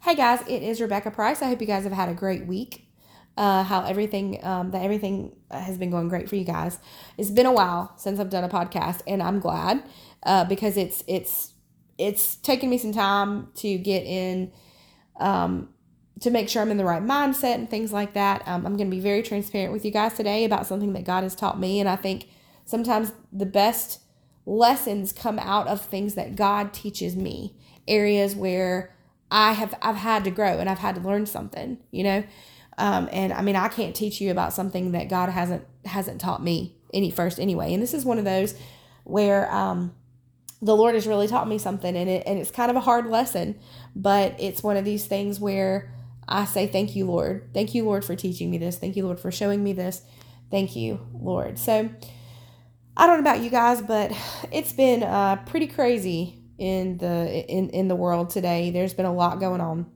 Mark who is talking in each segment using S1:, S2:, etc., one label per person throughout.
S1: Hey guys, it is Rebecca Price. I hope you guys have had a great week. Uh, how everything um, that everything has been going great for you guys. It's been a while since I've done a podcast, and I'm glad uh, because it's it's it's taken me some time to get in um, to make sure I'm in the right mindset and things like that. Um, I'm going to be very transparent with you guys today about something that God has taught me, and I think sometimes the best lessons come out of things that God teaches me, areas where I have I've had to grow and I've had to learn something, you know. Um, and I mean, I can't teach you about something that God hasn't hasn't taught me any first anyway. And this is one of those where um, the Lord has really taught me something, and it and it's kind of a hard lesson, but it's one of these things where I say, "Thank you, Lord. Thank you, Lord, for teaching me this. Thank you, Lord, for showing me this. Thank you, Lord." So I don't know about you guys, but it's been uh, pretty crazy in the in in the world today. There's been a lot going on.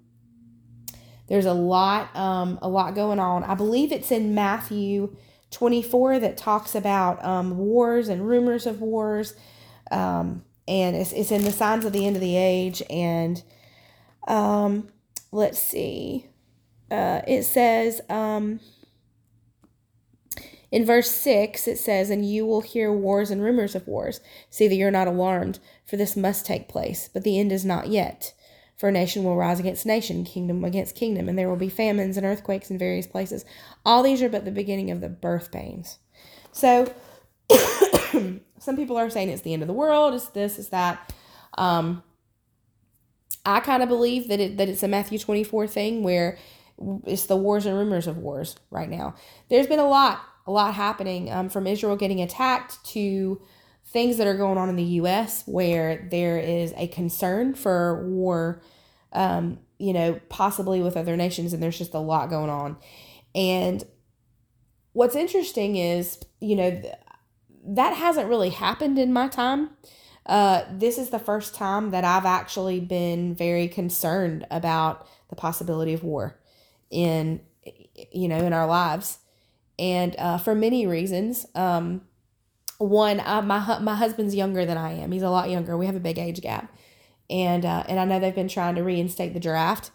S1: There's a lot um a lot going on. I believe it's in Matthew 24 that talks about um wars and rumors of wars. Um and it's it's in the signs of the end of the age and um let's see. Uh it says um in verse 6, it says, And you will hear wars and rumors of wars. See that you're not alarmed, for this must take place, but the end is not yet. For nation will rise against nation, kingdom against kingdom, and there will be famines and earthquakes in various places. All these are but the beginning of the birth pains. So, some people are saying it's the end of the world, it's this, it's that. Um, I kind of believe that it that it's a Matthew 24 thing where it's the wars and rumors of wars right now. There's been a lot a lot happening um, from Israel getting attacked to things that are going on in the U.S. where there is a concern for war, um, you know, possibly with other nations, and there's just a lot going on. And what's interesting is, you know, th- that hasn't really happened in my time. Uh, this is the first time that I've actually been very concerned about the possibility of war in, you know, in our lives and uh, for many reasons. Um, one, uh, my my husband's younger than I am. He's a lot younger. We have a big age gap, and uh, and I know they've been trying to reinstate the draft.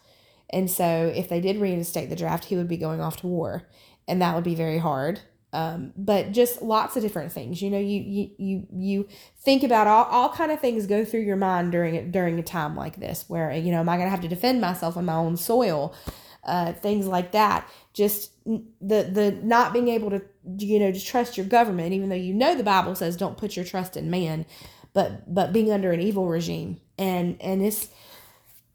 S1: And so, if they did reinstate the draft, he would be going off to war, and that would be very hard. Um, but just lots of different things. You know, you you you you think about all, all kind of things go through your mind during during a time like this, where you know, am I going to have to defend myself on my own soil? Uh, things like that. Just the the not being able to you know to trust your government, even though you know the Bible says don't put your trust in man, but but being under an evil regime and and it's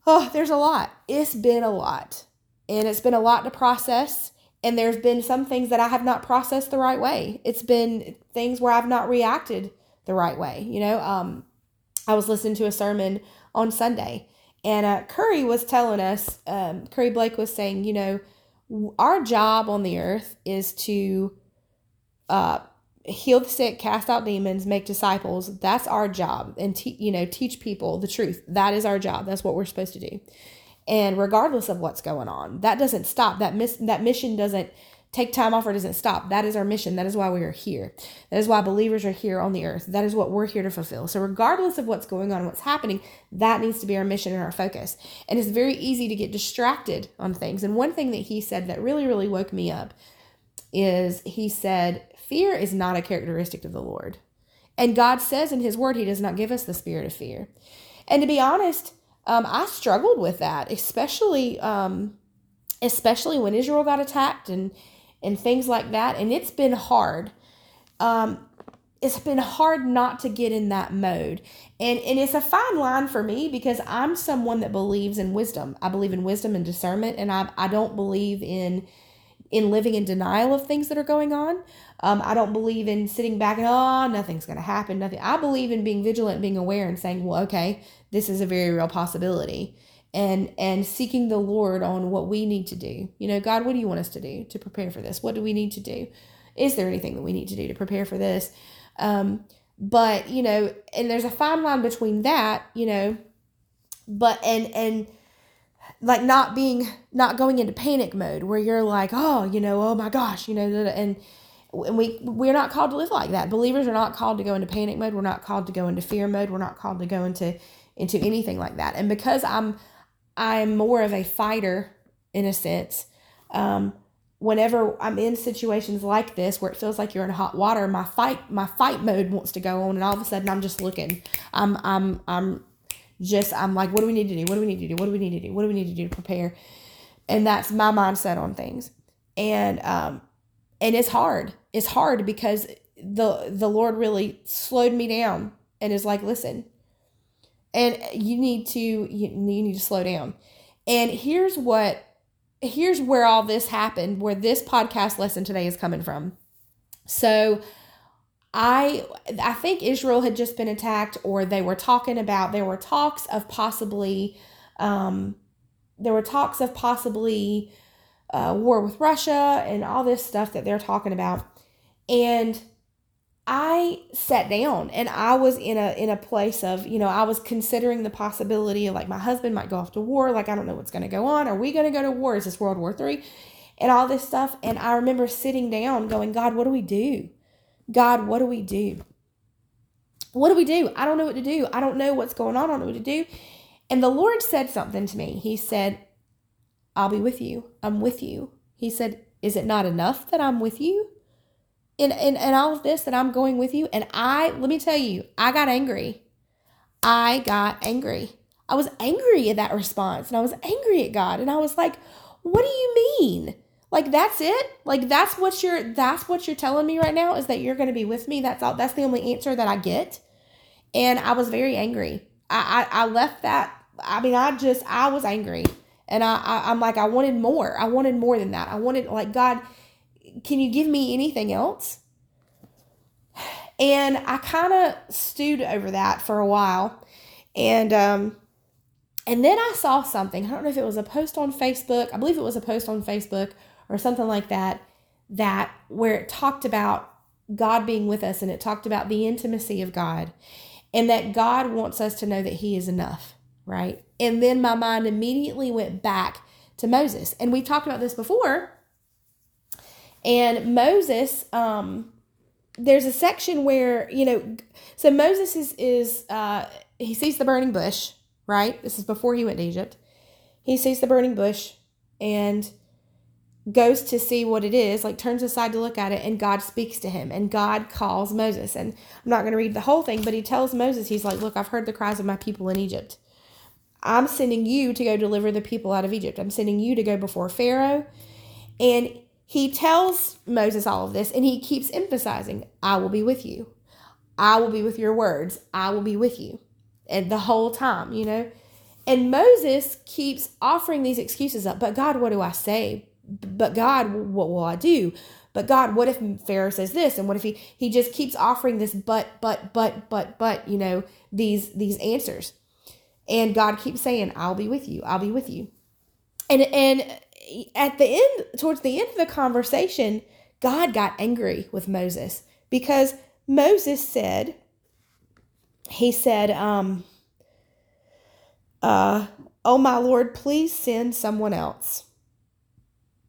S1: oh there's a lot. It's been a lot, and it's been a lot to process. And there's been some things that I have not processed the right way. It's been things where I've not reacted the right way. You know, um, I was listening to a sermon on Sunday and uh, Curry was telling us, um, Curry Blake was saying, you know, our job on the earth is to uh, heal the sick, cast out demons, make disciples. That's our job, and te- you know, teach people the truth. That is our job. That's what we're supposed to do. And regardless of what's going on, that doesn't stop. That miss that mission doesn't take time off or doesn't stop. That is our mission. That is why we are here. That is why believers are here on the earth. That is what we're here to fulfill. So, regardless of what's going on and what's happening, that needs to be our mission and our focus. And it's very easy to get distracted on things. And one thing that he said that really, really woke me up is he said, Fear is not a characteristic of the Lord. And God says in his word, he does not give us the spirit of fear. And to be honest, um, I struggled with that, especially. Um, especially when Israel got attacked and and things like that. And it's been hard. Um, it's been hard not to get in that mode. And and it's a fine line for me because I'm someone that believes in wisdom. I believe in wisdom and discernment and I I don't believe in in living in denial of things that are going on. Um, I don't believe in sitting back and oh nothing's going to happen. Nothing. I believe in being vigilant, being aware, and saying, well, okay, this is a very real possibility and and seeking the lord on what we need to do. You know god what do you want us to do to prepare for this? What do we need to do? Is there anything that we need to do to prepare for this? Um but you know and there's a fine line between that you know but and and like not being not going into panic mode where you're like oh you know oh my gosh you know and and we we're not called to live like that. Believers are not called to go into panic mode. We're not called to go into fear mode. We're not called to go into into anything like that. And because i'm I'm more of a fighter in a sense. Um, whenever I'm in situations like this where it feels like you're in hot water, my fight my fight mode wants to go on, and all of a sudden I'm just looking. I'm I'm I'm just I'm like, what do we need to do? What do we need to do? What do we need to do? What do we need to do to prepare? And that's my mindset on things. And um and it's hard. It's hard because the the Lord really slowed me down and is like, listen, and you need to you, need to slow down. And here's what here's where all this happened where this podcast lesson today is coming from. So i i think israel had just been attacked or they were talking about there were talks of possibly um there were talks of possibly uh, war with russia and all this stuff that they're talking about. And I sat down and I was in a in a place of, you know, I was considering the possibility of like my husband might go off to war, like I don't know what's gonna go on. Are we gonna go to war? Is this World War Three? And all this stuff. And I remember sitting down going, God, what do we do? God, what do we do? What do we do? I don't know what to do. I don't know what's going on. I don't know what to do. And the Lord said something to me. He said, I'll be with you. I'm with you. He said, Is it not enough that I'm with you? In, in, in all of this that I'm going with you. And I, let me tell you, I got angry. I got angry. I was angry at that response and I was angry at God. And I was like, what do you mean? Like that's it? Like that's what you're that's what you're telling me right now is that you're gonna be with me. That's all that's the only answer that I get. And I was very angry. I I, I left that I mean I just I was angry. And I, I I'm like I wanted more. I wanted more than that. I wanted like God can you give me anything else? And I kind of stewed over that for a while. And um and then I saw something. I don't know if it was a post on Facebook. I believe it was a post on Facebook or something like that that where it talked about God being with us and it talked about the intimacy of God and that God wants us to know that he is enough, right? And then my mind immediately went back to Moses. And we talked about this before and Moses, um, there's a section where, you know, so Moses is, is uh, he sees the burning bush, right? This is before he went to Egypt. He sees the burning bush and goes to see what it is, like turns aside to look at it, and God speaks to him, and God calls Moses. And I'm not going to read the whole thing, but he tells Moses, he's like, Look, I've heard the cries of my people in Egypt. I'm sending you to go deliver the people out of Egypt. I'm sending you to go before Pharaoh. And he tells Moses all of this and he keeps emphasizing, I will be with you. I will be with your words. I will be with you. And the whole time, you know. And Moses keeps offering these excuses up. But God, what do I say? But God, what will I do? But God, what if Pharaoh says this? And what if he he just keeps offering this but, but, but, but, but, you know, these these answers. And God keeps saying, I'll be with you. I'll be with you. And and at the end, towards the end of the conversation, God got angry with Moses because Moses said, he said, um, uh, oh my Lord, please send someone else.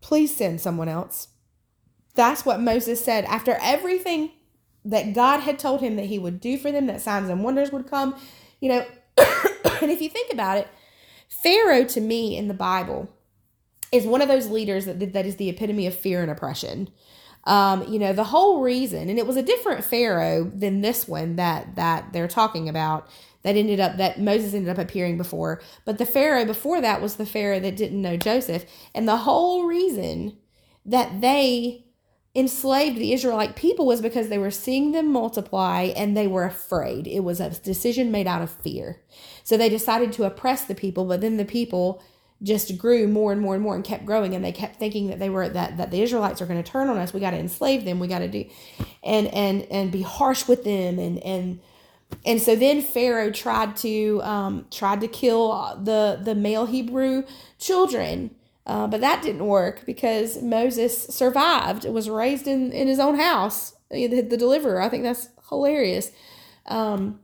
S1: Please send someone else. That's what Moses said after everything that God had told him that he would do for them, that signs and wonders would come. You know, and if you think about it, Pharaoh to me in the Bible is one of those leaders that that is the epitome of fear and oppression. Um, you know, the whole reason, and it was a different Pharaoh than this one that that they're talking about that ended up that Moses ended up appearing before. But the Pharaoh before that was the Pharaoh that didn't know Joseph. And the whole reason that they enslaved the Israelite people was because they were seeing them multiply and they were afraid. It was a decision made out of fear. So they decided to oppress the people, but then the people just grew more and more and more and kept growing and they kept thinking that they were that that the Israelites are going to turn on us. We got to enslave them. We got to do and and and be harsh with them and and and so then Pharaoh tried to um, tried to kill the the male Hebrew children. Uh, but that didn't work because Moses survived was raised in in his own house the, the deliverer. I think that's hilarious. Um,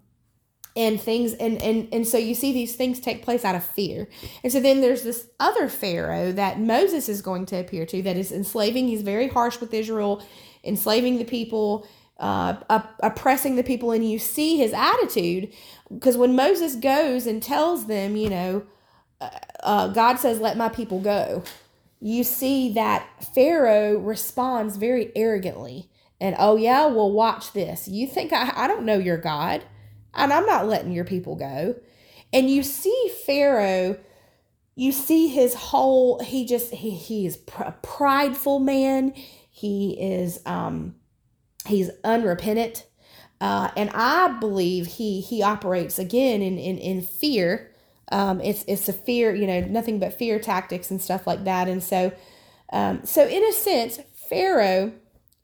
S1: and things and and and so you see these things take place out of fear and so then there's this other pharaoh that moses is going to appear to that is enslaving he's very harsh with israel enslaving the people uh, oppressing the people and you see his attitude because when moses goes and tells them you know uh, God says, Let my people go, you see that Pharaoh responds very arrogantly. And oh, yeah, well, watch this. You think I, I don't know your God, and I'm not letting your people go. And you see Pharaoh, you see his whole, he just, he, he is a prideful man. He is, um, he's unrepentant. Uh, and I believe he he operates again in in, in fear um, it's it's a fear, you know, nothing but fear tactics and stuff like that. And so, um, so in a sense, Pharaoh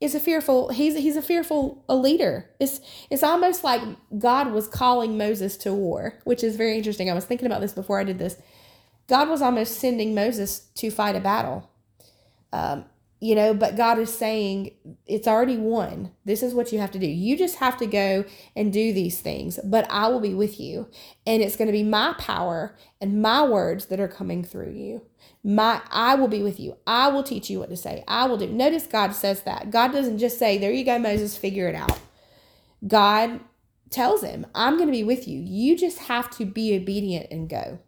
S1: is a fearful. He's he's a fearful a leader. It's it's almost like God was calling Moses to war, which is very interesting. I was thinking about this before I did this. God was almost sending Moses to fight a battle. Um, you know, but God is saying it's already won. This is what you have to do. You just have to go and do these things, but I will be with you. And it's going to be my power and my words that are coming through you. My I will be with you. I will teach you what to say. I will do. Notice God says that. God doesn't just say, "There you go, Moses, figure it out." God tells him, "I'm going to be with you. You just have to be obedient and go."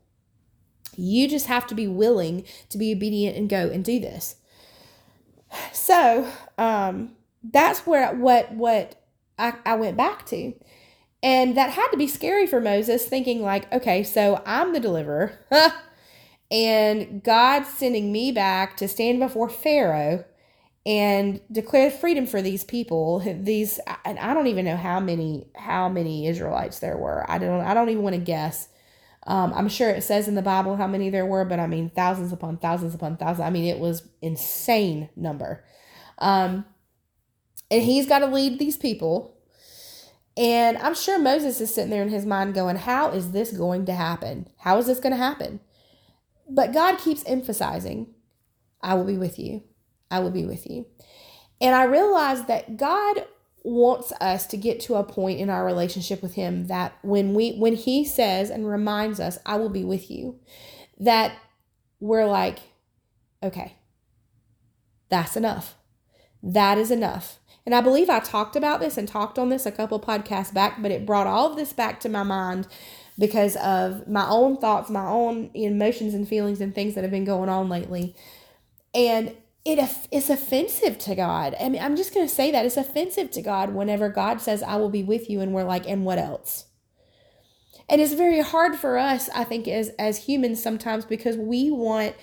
S1: You just have to be willing to be obedient and go and do this. So um, that's where what what I, I went back to. And that had to be scary for Moses, thinking like, okay, so I'm the deliverer, and God's sending me back to stand before Pharaoh and declare freedom for these people. These, and I don't even know how many how many Israelites there were. I don't I don't even want to guess. Um, I'm sure it says in the Bible how many there were, but I mean thousands upon thousands upon thousands. I mean it was insane number. Um, and he's got to lead these people. And I'm sure Moses is sitting there in his mind going, How is this going to happen? How is this going to happen? But God keeps emphasizing, I will be with you. I will be with you. And I realized that God wants us to get to a point in our relationship with him that when we when he says and reminds us I will be with you that we're like okay that's enough. That is enough. And I believe I talked about this and talked on this a couple podcasts back but it brought all of this back to my mind because of my own thoughts my own emotions and feelings and things that have been going on lately. And it is offensive to God. I mean, I'm just going to say that it's offensive to God whenever God says, I will be with you. And we're like, and what else? And it's very hard for us, I think, as, as humans sometimes because we want,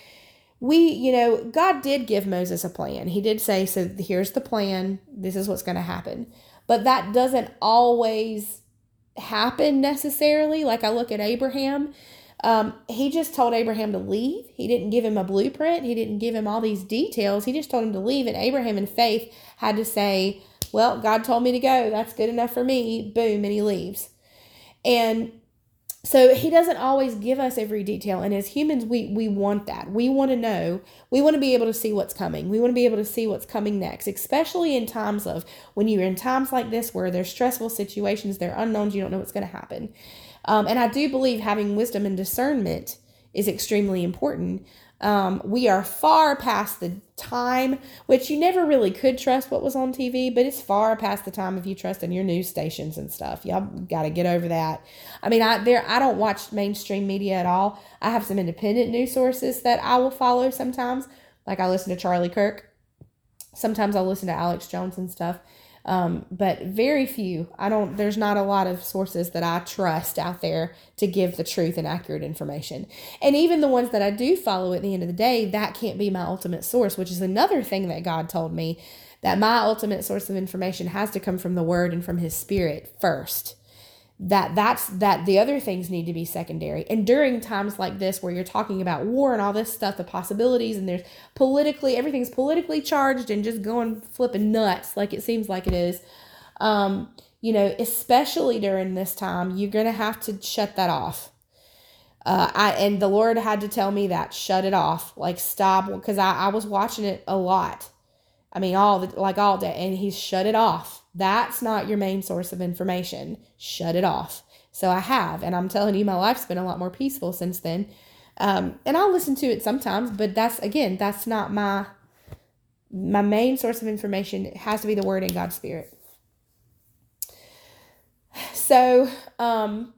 S1: we, you know, God did give Moses a plan. He did say, so here's the plan. This is what's going to happen. But that doesn't always happen necessarily. Like I look at Abraham um, he just told Abraham to leave. He didn't give him a blueprint. He didn't give him all these details. He just told him to leave. And Abraham, in faith, had to say, Well, God told me to go. That's good enough for me. Boom. And he leaves. And so he doesn't always give us every detail. And as humans, we, we want that. We want to know. We want to be able to see what's coming. We want to be able to see what's coming next, especially in times of when you're in times like this where there's stressful situations, there are unknowns, you don't know what's going to happen. Um, and I do believe having wisdom and discernment is extremely important. Um, we are far past the time, which you never really could trust what was on TV, but it's far past the time of you trust in your news stations and stuff. Y'all got to get over that. I mean, I there I don't watch mainstream media at all. I have some independent news sources that I will follow sometimes. Like I listen to Charlie Kirk. Sometimes I'll listen to Alex Jones and stuff. Um, but very few. I don't, there's not a lot of sources that I trust out there to give the truth and accurate information. And even the ones that I do follow at the end of the day, that can't be my ultimate source, which is another thing that God told me that my ultimate source of information has to come from the word and from his spirit first that that's that the other things need to be secondary. And during times like this where you're talking about war and all this stuff the possibilities and there's politically everything's politically charged and just going flipping nuts like it seems like it is um you know especially during this time you're gonna have to shut that off. Uh, I and the Lord had to tell me that shut it off, like stop, because I, I was watching it a lot. I mean, all the like all day, and He's shut it off that's not your main source of information. Shut it off. So I have, and I'm telling you, my life's been a lot more peaceful since then. Um, and I'll listen to it sometimes, but that's again, that's not my my main source of information. It has to be the Word and God's Spirit. So, um,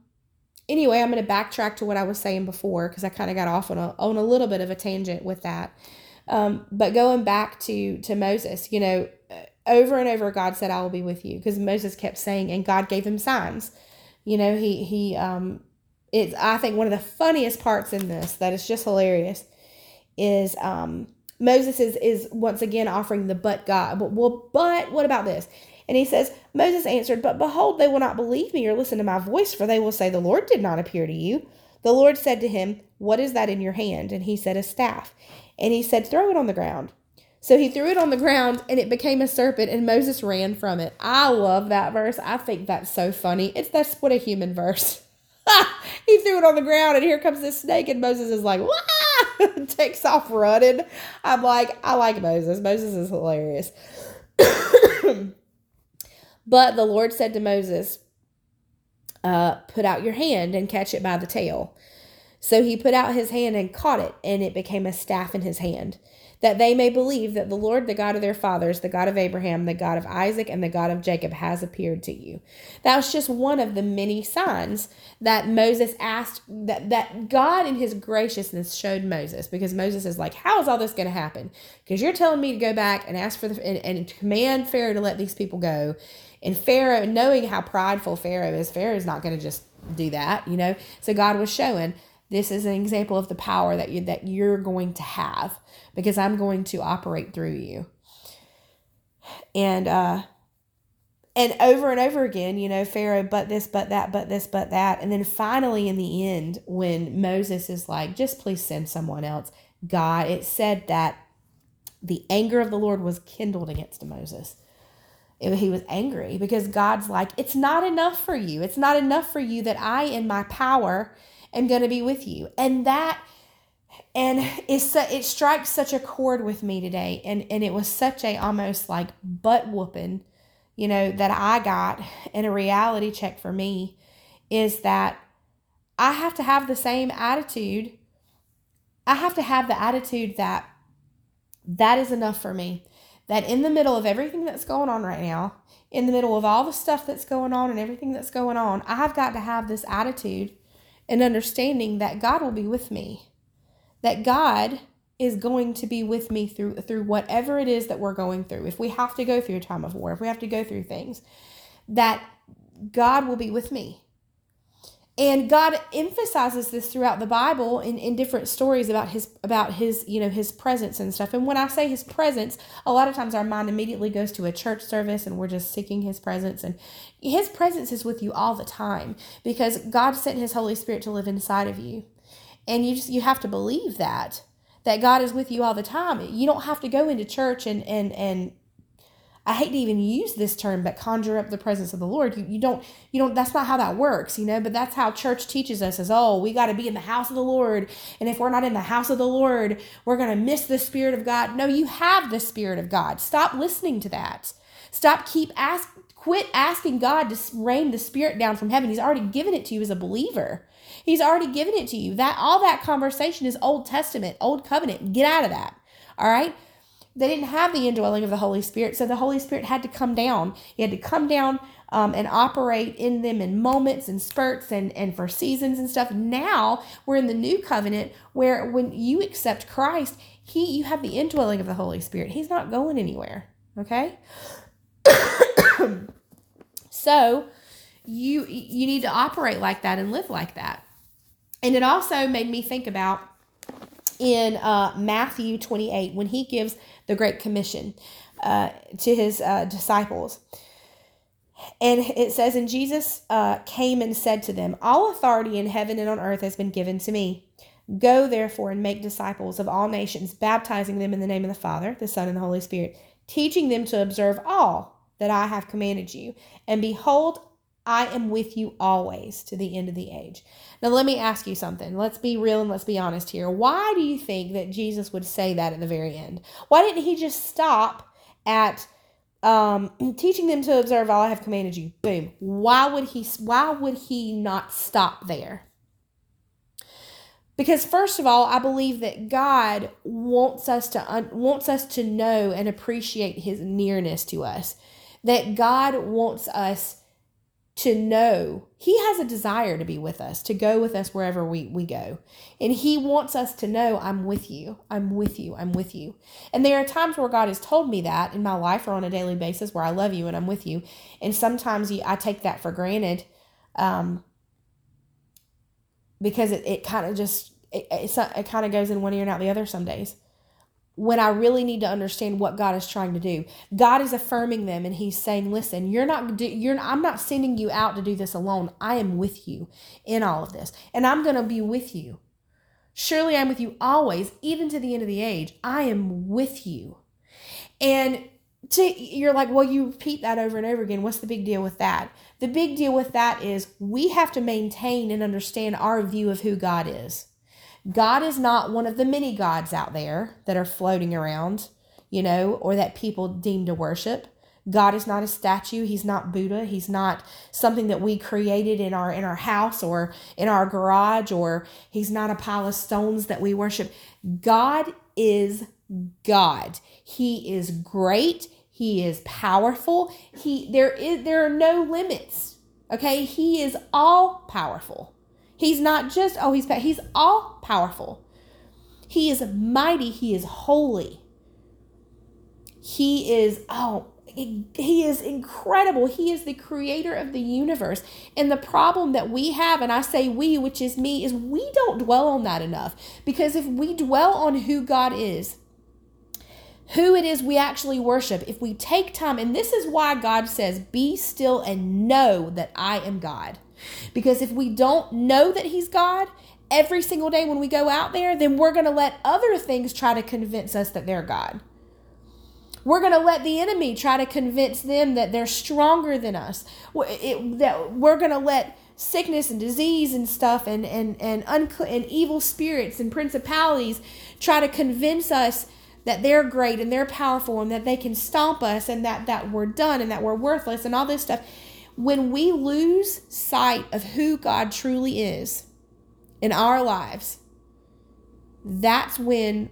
S1: anyway, I'm going to backtrack to what I was saying before because I kind of got off on a, on a little bit of a tangent with that. Um, but going back to to Moses, you know, over and over, God said, "I will be with you," because Moses kept saying, and God gave him signs. You know, he he um, it's I think one of the funniest parts in this that is just hilarious is um Moses is is once again offering the but God. But well, but what about this? And he says, Moses answered, But behold, they will not believe me or listen to my voice, for they will say, The Lord did not appear to you. The Lord said to him, What is that in your hand? And he said, A staff. And he said, Throw it on the ground. So he threw it on the ground and it became a serpent and Moses ran from it. I love that verse. I think that's so funny. It's that's what a human verse. he threw it on the ground and here comes this snake and Moses is like, takes off running. I'm like, I like Moses. Moses is hilarious. but the Lord said to Moses, uh, put out your hand and catch it by the tail. So he put out his hand and caught it, and it became a staff in his hand that they may believe that the Lord, the God of their fathers, the God of Abraham, the God of Isaac, and the God of Jacob has appeared to you. That was just one of the many signs that Moses asked, that, that God in his graciousness showed Moses, because Moses is like, How is all this going to happen? Because you're telling me to go back and ask for the, and, and command Pharaoh to let these people go. And Pharaoh, knowing how prideful Pharaoh is, Pharaoh is not going to just do that, you know? So God was showing this is an example of the power that you that you're going to have because I'm going to operate through you. And uh and over and over again, you know, Pharaoh, but this, but that, but this, but that. And then finally, in the end, when Moses is like, just please send someone else, God, it said that the anger of the Lord was kindled against Moses. It, he was angry because God's like, it's not enough for you. It's not enough for you that I, in my power, am going to be with you. And that and it's it strikes such a chord with me today and and it was such a almost like butt whooping you know that i got and a reality check for me is that i have to have the same attitude. I have to have the attitude that that is enough for me. That in the middle of everything that's going on right now in the middle of all the stuff that's going on and everything that's going on i've got to have this attitude and understanding that God will be with me, that God is going to be with me through through whatever it is that we're going through. If we have to go through a time of war, if we have to go through things, that God will be with me. And God emphasizes this throughout the Bible in, in different stories about his about his, you know, his presence and stuff. And when I say his presence, a lot of times our mind immediately goes to a church service and we're just seeking his presence. And his presence is with you all the time because God sent his Holy Spirit to live inside of you. And you just you have to believe that that God is with you all the time. You don't have to go into church and and and I hate to even use this term, but conjure up the presence of the Lord. You, you don't, you don't, that's not how that works, you know, but that's how church teaches us is, oh, we got to be in the house of the Lord. And if we're not in the house of the Lord, we're going to miss the Spirit of God. No, you have the Spirit of God. Stop listening to that. Stop, keep ask, quit asking God to rain the Spirit down from heaven. He's already given it to you as a believer. He's already given it to you. That all that conversation is Old Testament, Old Covenant. Get out of that. All right they didn't have the indwelling of the Holy Spirit, so the Holy Spirit had to come down. He had to come down um, and operate in them in moments and spurts and, and for seasons and stuff. Now we're in the new covenant where when you accept Christ, he you have the indwelling of the Holy Spirit. He's not going anywhere. Okay? so you you need to operate like that and live like that. And it also made me think about in uh, Matthew 28 when he gives the Great Commission uh, to his uh, disciples. And it says, And Jesus uh, came and said to them, All authority in heaven and on earth has been given to me. Go therefore and make disciples of all nations, baptizing them in the name of the Father, the Son, and the Holy Spirit, teaching them to observe all that I have commanded you. And behold, I am with you always to the end of the age. Now, let me ask you something. Let's be real and let's be honest here. Why do you think that Jesus would say that at the very end? Why didn't he just stop at um, teaching them to observe all I have commanded you? Boom. Why would he? Why would he not stop there? Because first of all, I believe that God wants us to un- wants us to know and appreciate His nearness to us. That God wants us to know he has a desire to be with us to go with us wherever we, we go. And he wants us to know i'm with you. I'm with you. I'm with you. And there are times where god has told me that in my life or on a daily basis where i love you and i'm with you. And sometimes i take that for granted um, because it, it kind of just it, it, it kind of goes in one ear and out the other some days when I really need to understand what God is trying to do. God is affirming them and he's saying, "Listen, you're not you're I'm not sending you out to do this alone. I am with you in all of this. And I'm going to be with you. Surely I'm with you always, even to the end of the age. I am with you." And to, you're like, "Well, you repeat that over and over again. What's the big deal with that?" The big deal with that is we have to maintain and understand our view of who God is. God is not one of the many gods out there that are floating around, you know, or that people deem to worship. God is not a statue, he's not Buddha, he's not something that we created in our in our house or in our garage or he's not a pile of stones that we worship. God is God. He is great, he is powerful. He there is there are no limits. Okay? He is all powerful. He's not just, oh, he's he's all powerful. He is mighty, he is holy. He is oh, he is incredible. He is the creator of the universe. And the problem that we have, and I say we, which is me, is we don't dwell on that enough. Because if we dwell on who God is, who it is we actually worship, if we take time, and this is why God says, Be still and know that I am God. Because if we don't know that He's God every single day when we go out there, then we're going to let other things try to convince us that they're God. We're going to let the enemy try to convince them that they're stronger than us. It, that we're going to let sickness and disease and stuff and and and, uncle and evil spirits and principalities try to convince us that they're great and they're powerful and that they can stomp us and that that we're done and that we're worthless and all this stuff when we lose sight of who God truly is in our lives, that's when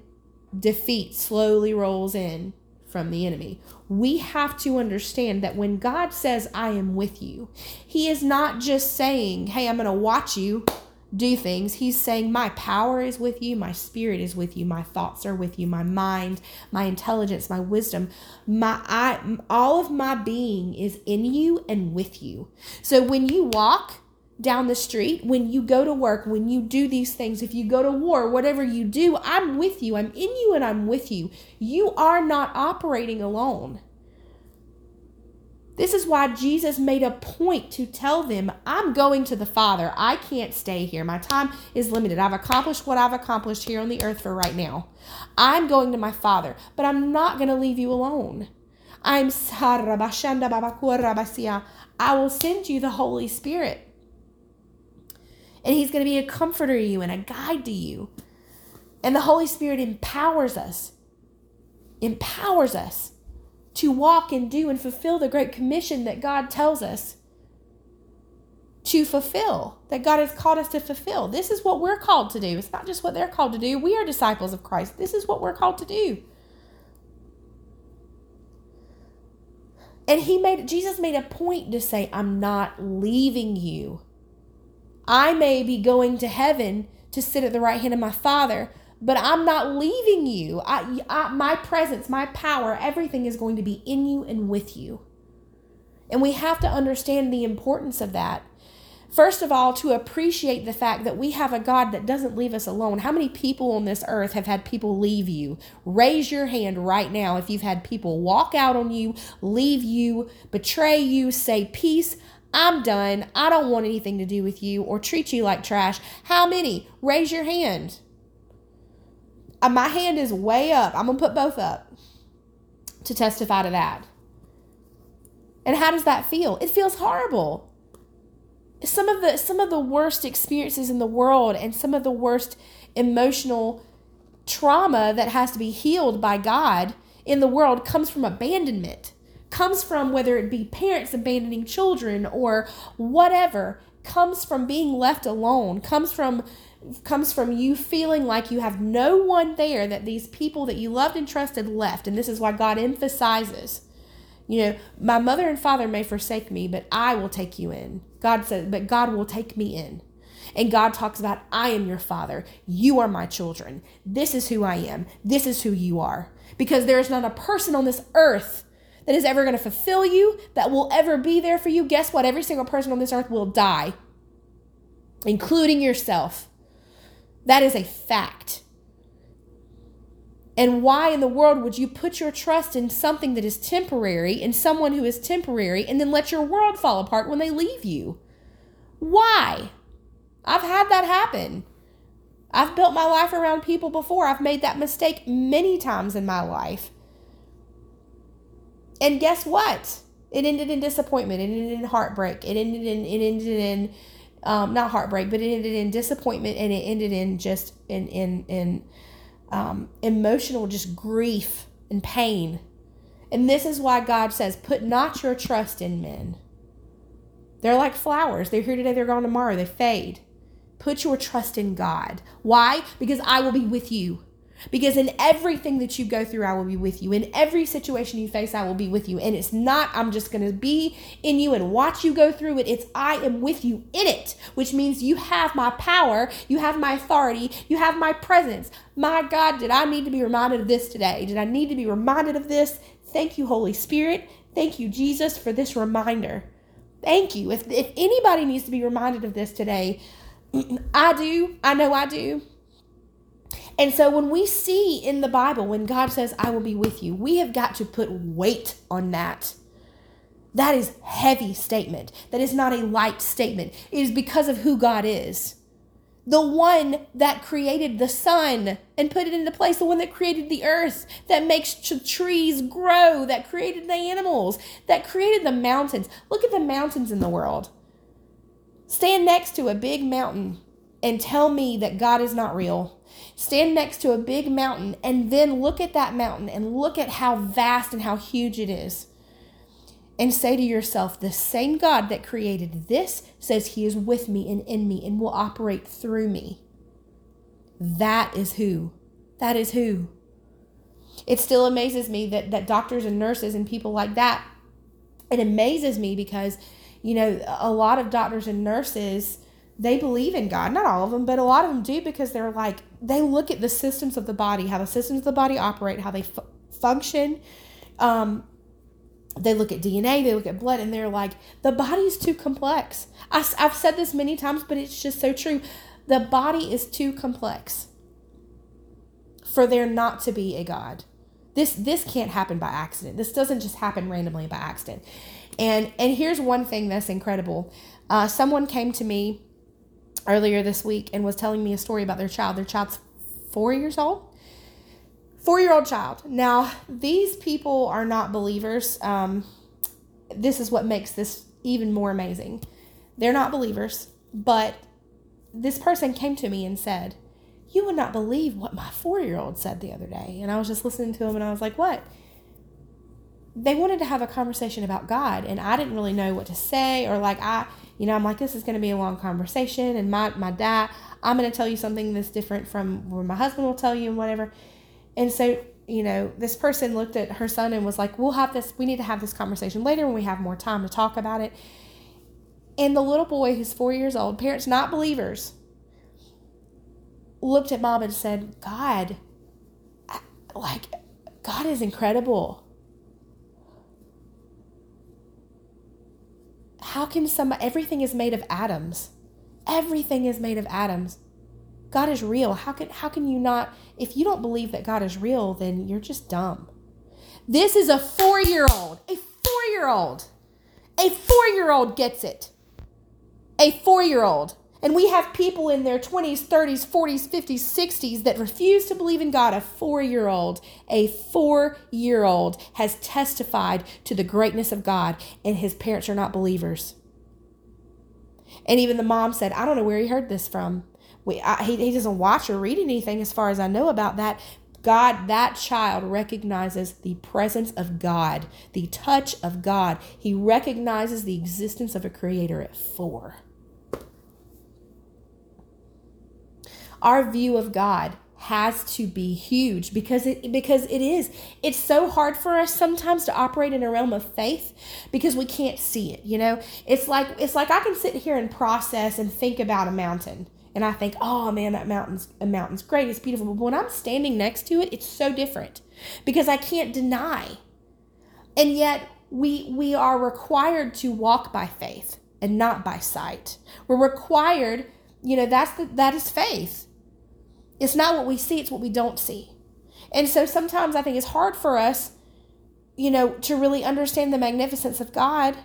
S1: defeat slowly rolls in from the enemy. We have to understand that when God says, I am with you, He is not just saying, Hey, I'm going to watch you do things. He's saying, My power is with you, my spirit is with you, my thoughts are with you, my mind, my intelligence, my wisdom, my I all of my being is in you and with you. So when you walk down the street, when you go to work, when you do these things, if you go to war, whatever you do, I'm with you. I'm in you and I'm with you. You are not operating alone. This is why Jesus made a point to tell them, I'm going to the Father. I can't stay here. My time is limited. I've accomplished what I've accomplished here on the earth for right now. I'm going to my Father, but I'm not going to leave you alone. I'm I will send you the Holy Spirit. And he's going to be a comforter to you and a guide to you. And the Holy Spirit empowers us. Empowers us to walk and do and fulfill the great commission that God tells us to fulfill, that God has called us to fulfill. This is what we're called to do. It's not just what they're called to do. We are disciples of Christ. This is what we're called to do. And he made Jesus made a point to say, I'm not leaving you. I may be going to heaven to sit at the right hand of my Father, but I'm not leaving you. I, I, my presence, my power, everything is going to be in you and with you. And we have to understand the importance of that. First of all, to appreciate the fact that we have a God that doesn't leave us alone. How many people on this earth have had people leave you? Raise your hand right now if you've had people walk out on you, leave you, betray you, say, Peace, I'm done. I don't want anything to do with you, or treat you like trash. How many? Raise your hand. Uh, my hand is way up. I'm going to put both up to testify to that. And how does that feel? It feels horrible. Some of the some of the worst experiences in the world and some of the worst emotional trauma that has to be healed by God in the world comes from abandonment. Comes from whether it be parents abandoning children or whatever, comes from being left alone, comes from comes from you feeling like you have no one there that these people that you loved and trusted left and this is why God emphasizes You know, my mother and father may forsake me, but I will take you in. God says, but God will take me in. And God talks about, I am your father. You are my children. This is who I am. This is who you are. Because there is not a person on this earth that is ever going to fulfill you, that will ever be there for you. Guess what? Every single person on this earth will die, including yourself. That is a fact. And why in the world would you put your trust in something that is temporary, in someone who is temporary, and then let your world fall apart when they leave you? Why? I've had that happen. I've built my life around people before. I've made that mistake many times in my life. And guess what? It ended in disappointment. It ended in heartbreak. It ended in it ended in um, not heartbreak, but it ended in disappointment, and it ended in just in in in um, emotional just grief and pain. And this is why God says, "Put not your trust in men." They're like flowers. They're here today. They're gone tomorrow. They fade. Put your trust in God. Why? Because I will be with you. Because in everything that you go through, I will be with you. In every situation you face, I will be with you. And it's not, I'm just going to be in you and watch you go through it. It's, I am with you in it, which means you have my power, you have my authority, you have my presence. My God, did I need to be reminded of this today? Did I need to be reminded of this? Thank you, Holy Spirit. Thank you, Jesus, for this reminder. Thank you. If, if anybody needs to be reminded of this today, I do. I know I do. And so when we see in the Bible, when God says, I will be with you, we have got to put weight on that. That is heavy statement. That is not a light statement. It is because of who God is. The one that created the sun and put it into place, the one that created the earth, that makes trees grow, that created the animals, that created the mountains. Look at the mountains in the world. Stand next to a big mountain and tell me that God is not real. Stand next to a big mountain and then look at that mountain and look at how vast and how huge it is. And say to yourself, the same God that created this says he is with me and in me and will operate through me. That is who. That is who. It still amazes me that, that doctors and nurses and people like that, it amazes me because you know, a lot of doctors and nurses, they believe in God. Not all of them, but a lot of them do because they're like, they look at the systems of the body, how the systems of the body operate, how they f- function. Um, they look at DNA, they look at blood, and they're like, the body is too complex. I, I've said this many times, but it's just so true. The body is too complex for there not to be a God. This this can't happen by accident. This doesn't just happen randomly by accident. And and here's one thing that's incredible. Uh, someone came to me earlier this week and was telling me a story about their child. Their child's four years old. Four year old child. Now, these people are not believers. Um, this is what makes this even more amazing. They're not believers, but this person came to me and said, You would not believe what my four year old said the other day. And I was just listening to him and I was like, What? they wanted to have a conversation about God and I didn't really know what to say or like I you know I'm like this is going to be a long conversation and my my dad I'm going to tell you something that's different from what my husband will tell you and whatever. And so you know this person looked at her son and was like we'll have this we need to have this conversation later when we have more time to talk about it. And the little boy who's 4 years old parents not believers looked at mom and said God like God is incredible how can some everything is made of atoms. Everything is made of atoms. God is real. How can how can you not if you don't believe that god is real then you're just dumb. This is a 4-year-old a 4-year-old a 4-year-old gets it. A 4-year-old and we have people in their 20s, 30s, 40s, 50s, 60s that refuse to believe in God. A four year old, a four year old has testified to the greatness of God, and his parents are not believers. And even the mom said, I don't know where he heard this from. We, I, he, he doesn't watch or read anything as far as I know about that. God, that child recognizes the presence of God, the touch of God. He recognizes the existence of a creator at four. Our view of God has to be huge because it because it is. It's so hard for us sometimes to operate in a realm of faith because we can't see it you know? It's like it's like i can sit here and process and think about a mountain and i think oh man that mountain's a mountain's great. It's beautiful. But when i'm standing next to it it's so different because i can't deny. And yet we we are required to walk by faith and not by sight. We're required you know that's the that is faith it's not what we see, it's what we don't see. And so sometimes I think it's hard for us, you know, to really understand the magnificence of God,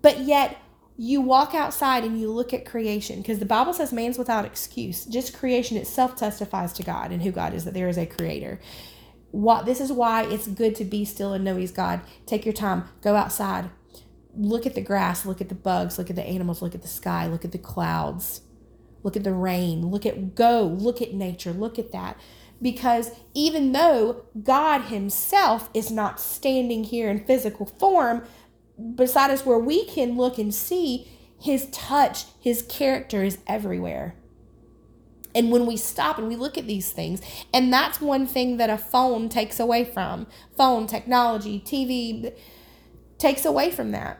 S1: but yet you walk outside and you look at creation because the Bible says man's without excuse. Just creation itself testifies to God and who God is, that there is a creator. What this is why it's good to be still and know he's God. Take your time, go outside, look at the grass, look at the bugs, look at the animals, look at the sky, look at the clouds Look at the rain. Look at go. Look at nature. Look at that. Because even though God Himself is not standing here in physical form beside us where we can look and see, His touch, His character is everywhere. And when we stop and we look at these things, and that's one thing that a phone takes away from phone, technology, TV takes away from that.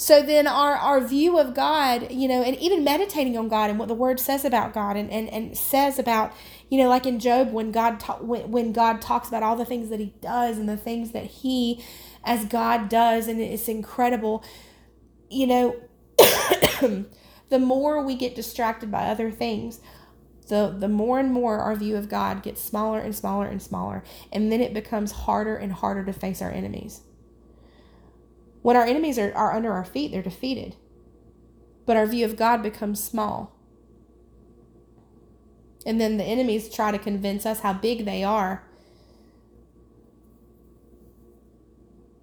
S1: So then our, our view of God, you know, and even meditating on God and what the word says about God and, and, and says about, you know, like in Job when God ta- when, when God talks about all the things that he does and the things that he as God does and it's incredible. You know, the more we get distracted by other things, the the more and more our view of God gets smaller and smaller and smaller, and then it becomes harder and harder to face our enemies. When our enemies are, are under our feet, they're defeated. But our view of God becomes small. And then the enemies try to convince us how big they are.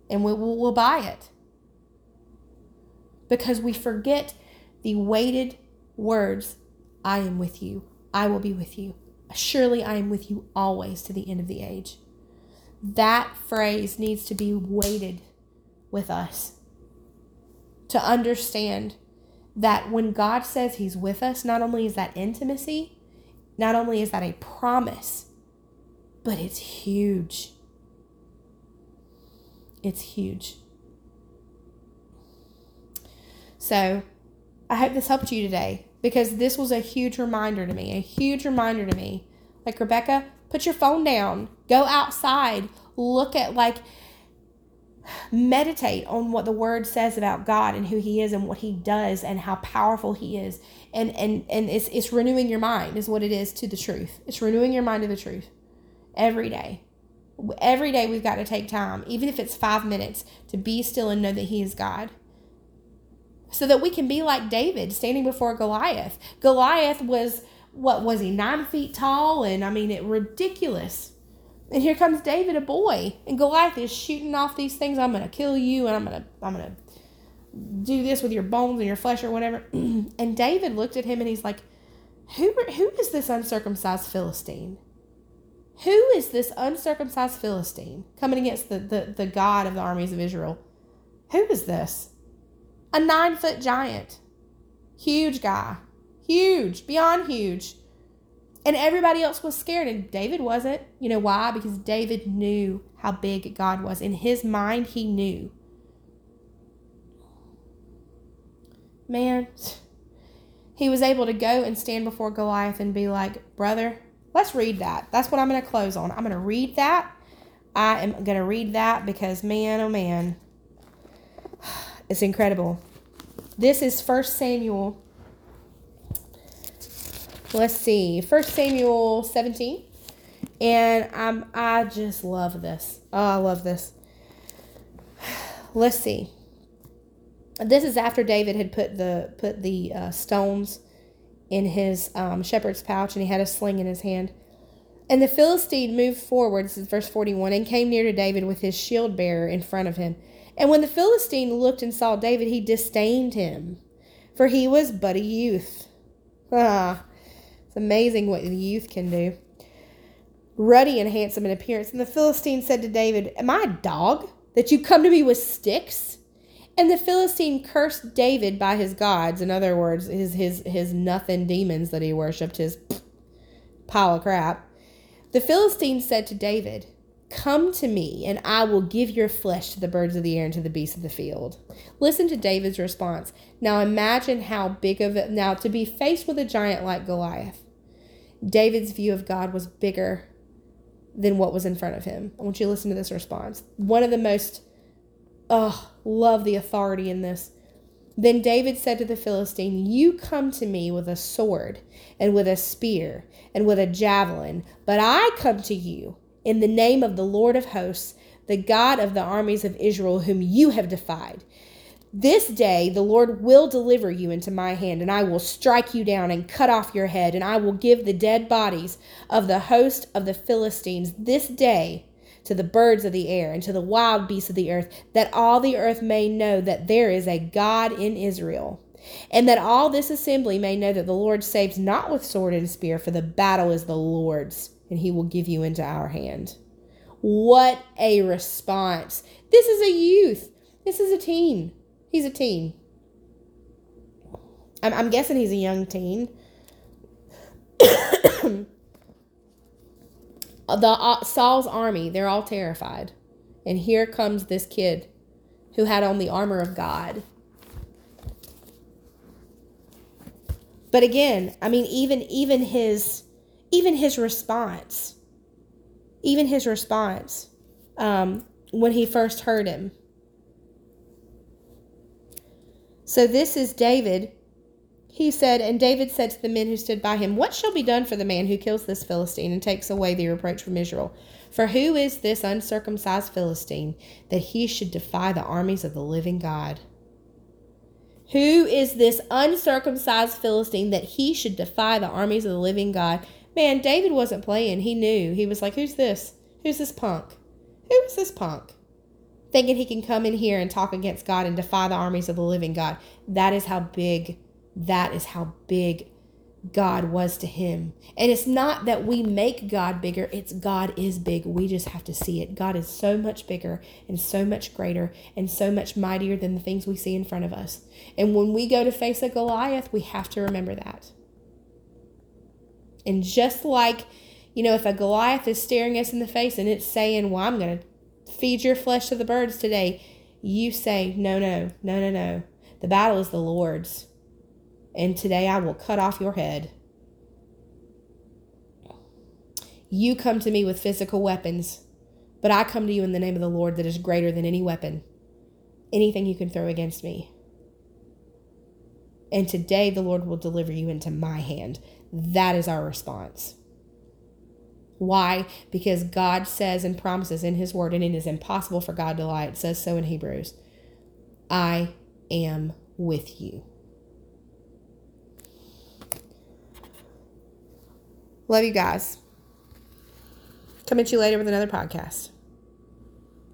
S1: And we will we'll buy it. Because we forget the weighted words I am with you. I will be with you. Surely I am with you always to the end of the age. That phrase needs to be weighted with us. To understand that when God says He's with us, not only is that intimacy, not only is that a promise, but it's huge. It's huge. So, I hope this helped you today because this was a huge reminder to me, a huge reminder to me. Like, Rebecca, put your phone down, go outside, look at, like, meditate on what the word says about God and who he is and what he does and how powerful he is. And and and it's it's renewing your mind is what it is to the truth. It's renewing your mind to the truth every day. Every day we've got to take time, even if it's 5 minutes, to be still and know that he is God. So that we can be like David standing before Goliath. Goliath was what was he 9 feet tall and I mean it ridiculous and here comes David, a boy, and Goliath is shooting off these things. I'm gonna kill you, and I'm gonna I'm gonna do this with your bones and your flesh or whatever. and David looked at him and he's like, Who who is this uncircumcised Philistine? Who is this uncircumcised Philistine coming against the, the, the God of the armies of Israel? Who is this? A nine foot giant. Huge guy. Huge. Beyond huge. And everybody else was scared, and David wasn't. You know why? Because David knew how big God was. In his mind, he knew. Man, he was able to go and stand before Goliath and be like, Brother, let's read that. That's what I'm going to close on. I'm going to read that. I am going to read that because, man, oh man, it's incredible. This is First Samuel let's see, First Samuel 17. And I'm I just love this. Oh, I love this. Let's see. This is after David had put the put the uh, stones in his um, shepherd's pouch, and he had a sling in his hand. And the Philistine moved forward, this is verse 41, and came near to David with his shield bearer in front of him. And when the Philistine looked and saw David, he disdained him, for he was but a youth. Ah, it's amazing what the youth can do. Ruddy and handsome in appearance. And the Philistine said to David, Am I a dog that you come to me with sticks? And the Philistine cursed David by his gods. In other words, his his his nothing demons that he worshipped, his pile of crap. The Philistines said to David, Come to me, and I will give your flesh to the birds of the air and to the beasts of the field. Listen to David's response. Now imagine how big of it, now to be faced with a giant like Goliath. David's view of God was bigger than what was in front of him. I want you to listen to this response. One of the most, oh, love the authority in this. Then David said to the Philistine, You come to me with a sword and with a spear and with a javelin, but I come to you in the name of the Lord of hosts, the God of the armies of Israel, whom you have defied. This day the Lord will deliver you into my hand, and I will strike you down and cut off your head, and I will give the dead bodies of the host of the Philistines this day to the birds of the air and to the wild beasts of the earth, that all the earth may know that there is a God in Israel. And that all this assembly may know that the Lord saves not with sword and spear, for the battle is the Lord's, and he will give you into our hand. What a response! This is a youth. This is a teen. He's a teen. I'm, I'm guessing he's a young teen. the uh, Saul's army, they're all terrified. And here comes this kid who had on the armor of God. But again, I mean even even his even his response, even his response um, when he first heard him. So this is David he said, And David said to the men who stood by him, What shall be done for the man who kills this Philistine and takes away the reproach from Israel? For who is this uncircumcised Philistine that he should defy the armies of the living God? Who is this uncircumcised Philistine that he should defy the armies of the living God? Man, David wasn't playing. He knew. He was like, Who's this? Who's this punk? Who is this punk? Thinking he can come in here and talk against God and defy the armies of the living God. That is how big that is how big God was to him. And it's not that we make God bigger, it's God is big. We just have to see it. God is so much bigger and so much greater and so much mightier than the things we see in front of us. And when we go to face a Goliath, we have to remember that. And just like, you know, if a Goliath is staring us in the face and it's saying, Well, I'm going to feed your flesh to the birds today, you say, No, no, no, no, no. The battle is the Lord's and today I will cut off your head. You come to me with physical weapons, but I come to you in the name of the Lord that is greater than any weapon, anything you can throw against me. And today the Lord will deliver you into my hand. That is our response. Why? Because God says and promises in His Word, and it is impossible for God to lie. It says so in Hebrews I am with you. Love you guys. Come at you later with another podcast.